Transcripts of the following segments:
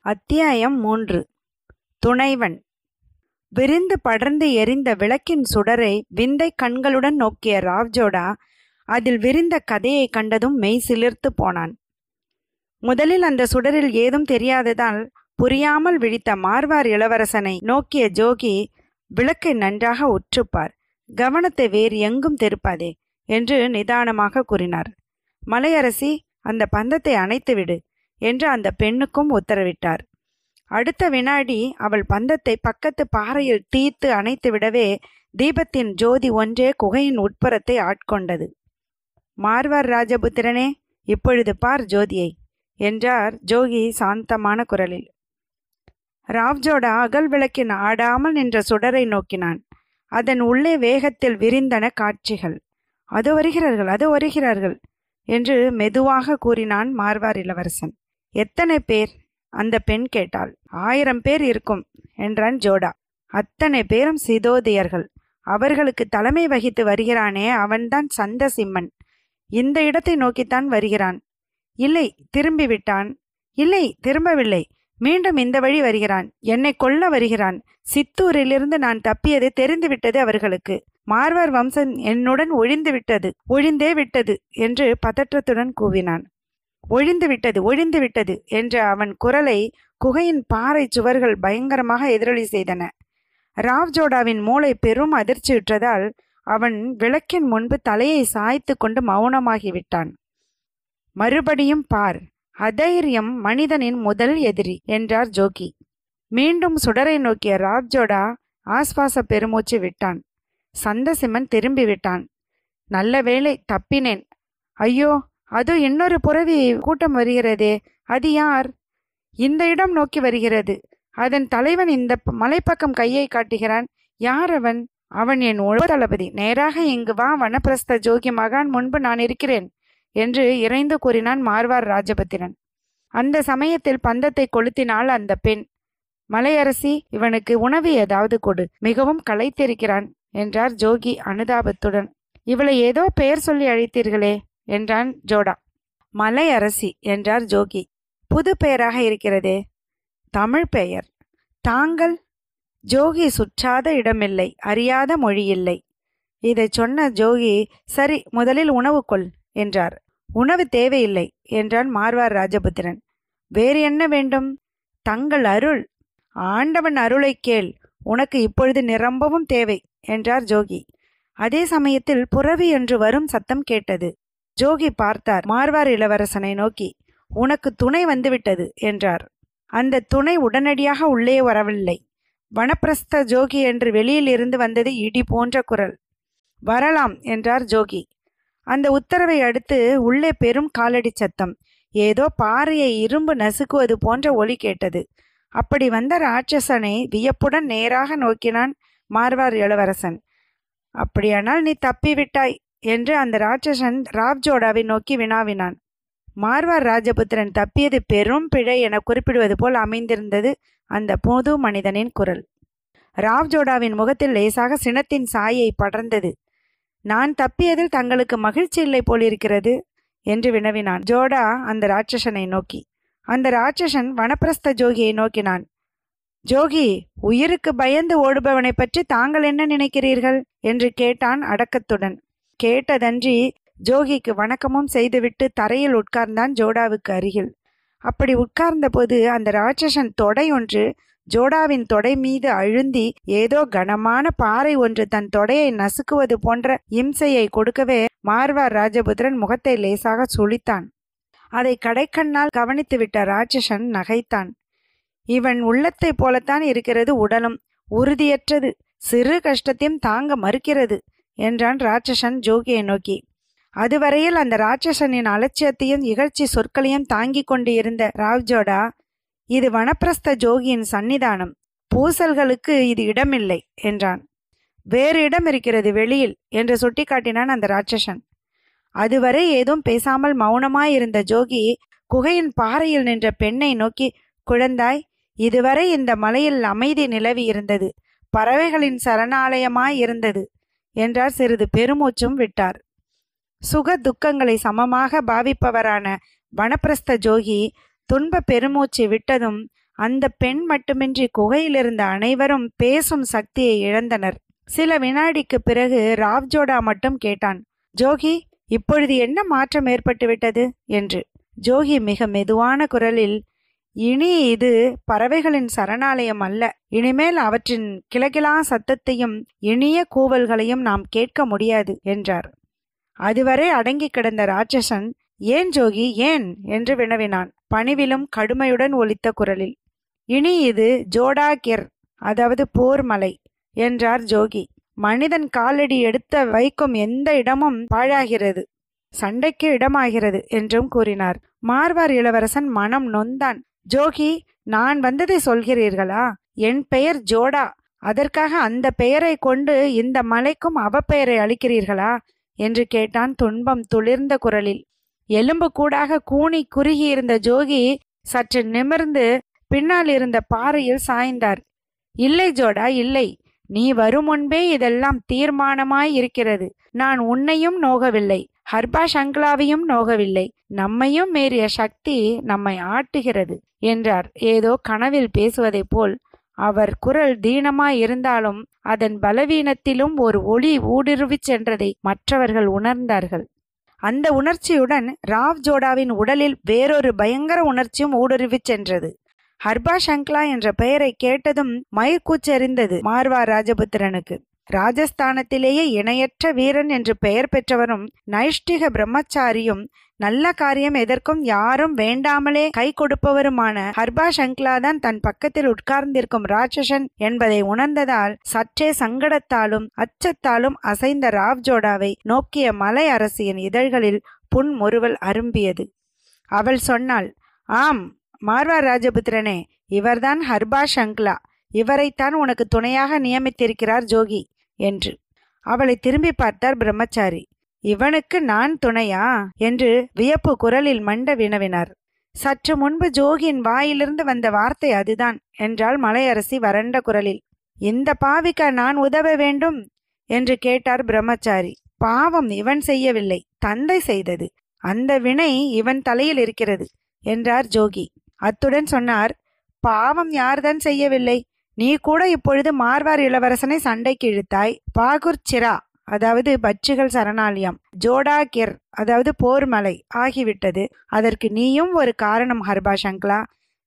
அத்தியாயம் மூன்று. துணைவன். விரிந்து படர்ந்து எரிந்த விளக்கின் சுடரை விந்தை கண்களுடன் நோக்கிய ராவ்ஜோடா அதில் விரிந்த கதையை கண்டதும் மெய் சிலிர்த்து போனான். முதலில் அந்த சுடரில் ஏதும் தெரியாததால் புரியாமல் விழித்த மார்வார் இளவரசனை நோக்கிய ஜோகி விளக்கை நன்றாக உற்றுப்பார். கவனத்தை வேறு எங்கும் திருப்பாதே. என்று நிதானமாக கூறினார். மலையரசி அந்த பந்தத்தை அணைத்துவிடு என்று அந்த பெண்ணுக்கும் உத்தரவிட்டார். அடுத்த வினாடி அவள் பந்தத்தை பக்கத்து பாறையில் தீர்த்து அணைத்து விடவே தீபத்தின் ஜோதி ஒன்றே குகையின் உட்புறத்தை ஆட்கொண்டது. மார்வார் ராஜபுத்திரனே இப்பொழுது பார் ஜோதியை என்றார் ஜோகி சாந்தமான குரலில். ராவ்ஜோடா அகல் விளக்கின் ஆடாமல் நின்ற சுடரை நோக்கினான். அதன் உள்ளே வேகத்தில் விரிந்தன காட்சிகள். அது வருகிறார்கள் அது வருகிறார்கள் என்று மெதுவாக கூறினான் மார்வார் இளவரசன். எத்தனை பேர்? அந்த பெண் கேட்டாள். ஆயிரம் பேர் இருக்கும் என்றான் ஜோடா. அத்தனை பேரும் சிதோதியர்கள். அவர்களுக்கு தலைமை வகித்து வருகிறானே அவன்தான் சந்த சிம்மன் இந்த இடத்தை நோக்கித்தான் வருகிறான். இல்லை திரும்பி விட்டான் இல்லை திரும்பவில்லை. மீண்டும் இந்த வழி வருகிறான். என்னை கொல்ல வருகிறான். சித்தூரிலிருந்து நான் தப்பியது தெரிந்துவிட்டது அவர்களுக்கு. மார்வர் வம்சம் என்னுடன் ஒழிந்து விட்டது ஒழிந்தே விட்டது என்று பதற்றத்துடன் கூவினான். ஒழிந்து விட்டது ஒழிந்து விட்டது என்ற அவன் குரலை குகையின் பாறை சுவர்கள் பயங்கரமாக எதிரொலி செய்தன. ராவ்ஜோடாவின் மூளை பெரும் அதிர்ச்சியுற்றதால் அவன் விளக்கின் முன்பு தலையை சாய்த்து கொண்டு மௌனமாகிவிட்டான் மறுபடியும் பார் அதைரியம் மனிதனின் முதல் எதிரி என்றார் ஜோகி. மீண்டும் சுடரை நோக்கிய ராவ்ஜோடா ஆஸ்வாச பெருமூச்சு விட்டான். சந்தசிம்மன் திரும்பி விட்டான் நல்ல வேளை தப்பினேன். ஐயோ அது இன்னொரு புறவி கூட்டம் வருகிறதே அது யார்? இந்த இடம் நோக்கி வருகிறது. அதன் தலைவன் இந்த மலைப்பக்கம் கையை காட்டுகிறான். யார் அவன்? அவன் என் உழவு தளபதி. நேராக இங்கு வா வனப்பிரஸ்த ஜோகி மகான் முன்பு நான் இருக்கிறேன் என்று இறைந்து கூறினான் மார்வார் ராஜபத்திரன். அந்த சமயத்தில் பந்தத்தை கொளுத்தினாள் அந்த பெண். மலையரசி இவனுக்கு உணவு ஏதாவது கொடு. மிகவும் களைத்திருக்கிறான். என்றார் ஜோகி அனுதாபத்துடன். இவளை ஏதோ பெயர் சொல்லி அழைத்தீர்களே என்றான் ஜோடா. மலை அரசி என்றார் ஜோகி. புது பெயராக இருக்கிறதே. தமிழ் பெயர். தாங்கள்? ஜோகி சுற்றாத இடமில்லை அறியாத மொழியில்லை. இதை சொன்ன ஜோகி சரி முதலில் உணவு கொள் என்றார். உணவு தேவையில்லை என்றான் மார்வார் ராஜபுத்திரன். வேறு என்ன வேண்டும்? தங்கள் அருள். ஆண்டவன் அருளை கேள். உனக்கு இப்பொழுது நிரம்பவும் தேவை. என்றார் ஜோகி. அதே சமயத்தில் புறவி என்று வரும் சத்தம் கேட்டது. ஜோகி பார்த்தார் மார்வார் இளவரசனை நோக்கி உனக்கு துணை வந்துவிட்டது என்றார். அந்த துணை உடனடியாக உள்ளே வரவில்லை. வனப்பிரஸ்த ஜோகி என்று வெளியில் இருந்து வந்தது இடி போன்ற குரல். வரலாம் என்றார் ஜோகி. அந்த உத்தரவை அடுத்து உள்ளே பெரும் காலடி சத்தம். ஏதோ பாறையை இரும்பு நசுக்குவது போன்ற ஒலி கேட்டது. அப்படி வந்த ராட்சசனை வியப்புடன் நேராக நோக்கினான். மார்வார் இளவரசன். அப்படியானால் நீ தப்பிவிட்டாய் என்று அந்த ராட்சசன் ராவ்ஜோடாவை நோக்கி வினாவினான். மார்வார் ராஜபுத்திரன் தப்பியது பெரும் பிழை என குறிப்பிடுவது போல் அமைந்திருந்தது அந்த பொது மனிதனின் குரல். ராவ்ஜோடாவின் முகத்தில் லேசாக சினத்தின் சாயை படர்ந்தது. நான் தப்பியதில் தங்களுக்கு மகிழ்ச்சி இல்லை போலிருக்கிறது என்று வினவினான். ஜோடா அந்த ராட்சசனை நோக்கி. அந்த ராட்சசன் வனப்பிரஸ்த ஜோகியை நோக்கினான். ஜோகி உயிருக்கு பயந்து ஓடுபவனை பற்றி தாங்கள் என்ன நினைக்கிறீர்கள்? என்று கேட்டான் அடக்கத்துடன். கேட்டதன்றி ஜோகிக்கு வணக்கமும் செய்துவிட்டு தரையில் உட்கார்ந்தான் ஜோடாவுக்கு அருகில். அப்படி உட்கார்ந்தபோது அந்த ராட்சசன் தொடை ஒன்று ஜோடாவின் தொடை மீது அழுந்தி ஏதோ கனமான பாறை ஒன்று தன் தொடையை நசுக்குவது போன்ற இம்சையை கொடுக்கவே மார்வார் ராஜபுத்திரன் முகத்தை லேசாக சுழித்தான். அதை கடைக்கண்ணால் கவனித்துவிட்ட ராட்சசன் நகைத்தான். இவன் உள்ளத்தைப் போலத்தான் இருக்கிறது உடலும். உறுதியற்றது. சிறு கஷ்டத்தையும் தாங்க மறுக்கிறது என்றான் ராட்சசன் ஜோகியை நோக்கி. அதுவரையில் அந்த ராட்சசனின் அலட்சியத்தையும் இகழ்ச்சி சொற்களையும் தாங்கி கொண்டு இருந்த ராவ்ஜோடா இது வனப்பிரஸ்த ஜோகியின் சன்னிதானம் பூசல்களுக்கு இது இடமில்லை என்றான். வேறு இடம் இருக்கிறது வெளியில் என்று சுட்டிக்காட்டினான் அந்த ராட்சசன். அதுவரை ஏதும் பேசாமல் மௌனமாயிருந்த ஜோகி குகையின் பாறையில் நின்ற பெண்ணை நோக்கி குழந்தாய் இதுவரை இந்த மலையில் அமைதி நிலவி இருந்தது. பறவைகளின் சரணாலயமாய் இருந்தது என்றார் சிறிது பெருமூச்சும் விட்டார். சுக துக்கங்களை சமமாக பாவிப்பவரான வனப்பிரஸ்த ஜோகி துன்ப பெருமூச்சு விட்டதும் அந்த பெண் மட்டுமின்றி குகையிலிருந்த அனைவரும் பேசும் சக்தியை இழந்தனர். சில வினாடிக்கு பிறகு ராவ்ஜோடா மட்டும் கேட்டான் ஜோகி இப்பொழுது என்ன மாற்றம் ஏற்பட்டு விட்டது என்று. ஜோகி மிக மெதுவான குரலில் இனி இது பறவைகளின் சரணாலயம் அல்ல. இனிமேல் அவற்றின் கிளகிலா சத்தத்தையும் இனிய கூவல்களையும் நாம் கேட்க முடியாது என்றார். அதுவரை அடங்கி கிடந்த ராட்சசன் ஏன் ஜோகி ஏன்? என்று வினவினான் பணிவிலும் கடுமையுடன் ஒலித்த குரலில். இனி இது ஜோடாகிர் அதாவது போர் மலை என்றார் ஜோகி. மனிதன் காலடி எடுத்த வைக்கும் எந்த இடமும் பாழாகிறது சண்டைக்கு இடமாகிறது என்றும் கூறினார். மார்வார் இளவரசன் மனம் நொந்தான். ஜோகி நான் வந்ததை சொல்கிறீர்களா? என் பெயர் ஜோடா. அதற்காக அந்த பெயரை கொண்டு இந்த மலைக்கும் அவப்பெயரை அளிக்கிறீர்களா? என்று கேட்டான் துன்பம் துளிர்ந்த குரலில். எலும்பு கூடாக கூணி குறுகியிருந்த ஜோகி சற்று நிமிர்ந்து பின்னால் இருந்த பாறையில் சாய்ந்தார். இல்லை ஜோடா இல்லை. நீ வரும் முன்பே இதெல்லாம் தீர்மானமாய் இருக்கிறது. நான் உன்னையும் நோகவில்லை. ஹர்பா சங்கலாவையும் நோகவில்லை. நம்மையும் மீறிய சக்தி நம்மை ஆட்டுகிறது. என்றார். ஏதோ கனவில் பேசுவதைப் போல். அவர் குரல் தீனமாயிருந்தாலும் அதன் பலவீனத்திலும் ஒரு ஒளி ஊடுருவிச் சென்றதை மற்றவர்கள் உணர்ந்தார்கள். அந்த உணர்ச்சியுடன் ராவ் ஜோடாவின் உடலில் வேறொரு பயங்கர உணர்ச்சியும் ஊடுருவிச் சென்றது. ஹர்பா சங்க்லா என்ற பெயரை கேட்டதும் மயிர்கூச்செறிந்தது மார்வா ராஜபுத்திரனுக்கு. ராஜஸ்தானத்திலேயே இணையற்ற வீரன் என்று பெயர் பெற்றவரும் நைஷ்டிக பிரம்மச்சாரியும் நல்ல காரியம் எதற்கும் யாரும் வேண்டாமலே கை கொடுப்பவருமான ஹர்பா சங்க்லா தான் தன் பக்கத்தில் உட்கார்ந்திருக்கும் ராட்சசன் என்பதை உணர்ந்ததால் சற்றே சங்கடத்தாலும் அச்சத்தாலும் அசைந்த ராவ் ஜோடாவை நோக்கிய மலை அரசியின் இதழ்களில் புன்முறுவல் அரும்பியது. அவள் சொன்னாள் ஆம் மார்வா ராஜபுத்திரனே இவர்தான் ஹர்பா சங்க்லா இவரைத்தான் உனக்கு துணையாக நியமித்திருக்கிறார் ஜோகி. என்று. அவளை திரும்பி பார்த்தார் பிரம்மச்சாரி. இவனுக்கு நான் துணையா? என்று வியப்பு குரலில் மண்ட வினவினார். சற்று முன்பு ஜோகியின் வாயிலிருந்து வந்த வார்த்தை அதுதான் என்றாள் மலையரசி வறண்ட குரலில். இந்த பாவிக்க நான் உதவ வேண்டும்? என்று கேட்டார் பிரம்மச்சாரி. பாவம் இவன் செய்யவில்லை. தந்தை செய்தது. அந்த வினை இவன் தலையில் இருக்கிறது என்றார் ஜோகி. அத்துடன் சொன்னார் பாவம் யார்தான் செய்யவில்லை? நீ கூட இப்பொழுது மார்வார் இளவரசனை சண்டைக்கு இழுத்தாய். பாகுர் சிரா அதாவது பட்சிகள் சரணாலயம் ஜோடாகிர் அதாவது போர்மலை ஆகிவிட்டது. அதற்கு நீயும் ஒரு காரணம் ஹர்பா சங்க்லா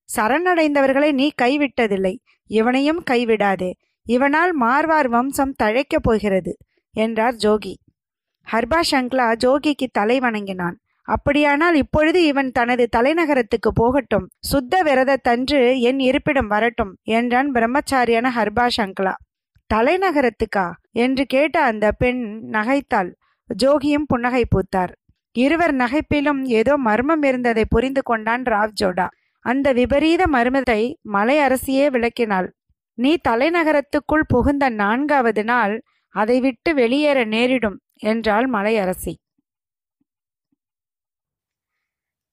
சரணடைந்தவர்களை நீ கைவிட்டதில்லை. இவனையும் கைவிடாதே. இவனால் மார்வார் வம்சம் தழைக்கப் போகிறது என்றார் ஜோகி. ஹர்பா சங்க்லா ஜோகிக்கு தலை வணங்கினான். அப்படியானால் இப்பொழுது இவன் தனது தலைநகரத்துக்கு போகட்டும். சுத்த விரதத்தன்று என் இருப்பிடம் வரட்டும் என்றான் பிரம்மச்சாரியான ஹர்பா சங்க்லா தலைநகரத்துக்கா? என்று கேட்ட அந்த பெண் நகைத்தாள். ஜோகியும் புன்னகை பூத்தார். இருவர் நகைப்பிலும் ஏதோ மர்மம் இருந்ததை புரிந்து கொண்டான் ராவ்ஜோடா அந்த விபரீத மர்மத்தை மலை அரசியே விளக்கினாள். நீ தலைநகரத்துக்குள் புகுந்த நான்காவது நாள் அதை விட்டு வெளியேற நேரிடும் என்றாள் மலை அரசி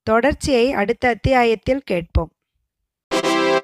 தொடர்ச்சியை அடுத்த அத்தியாயத்தில் கேட்போம்.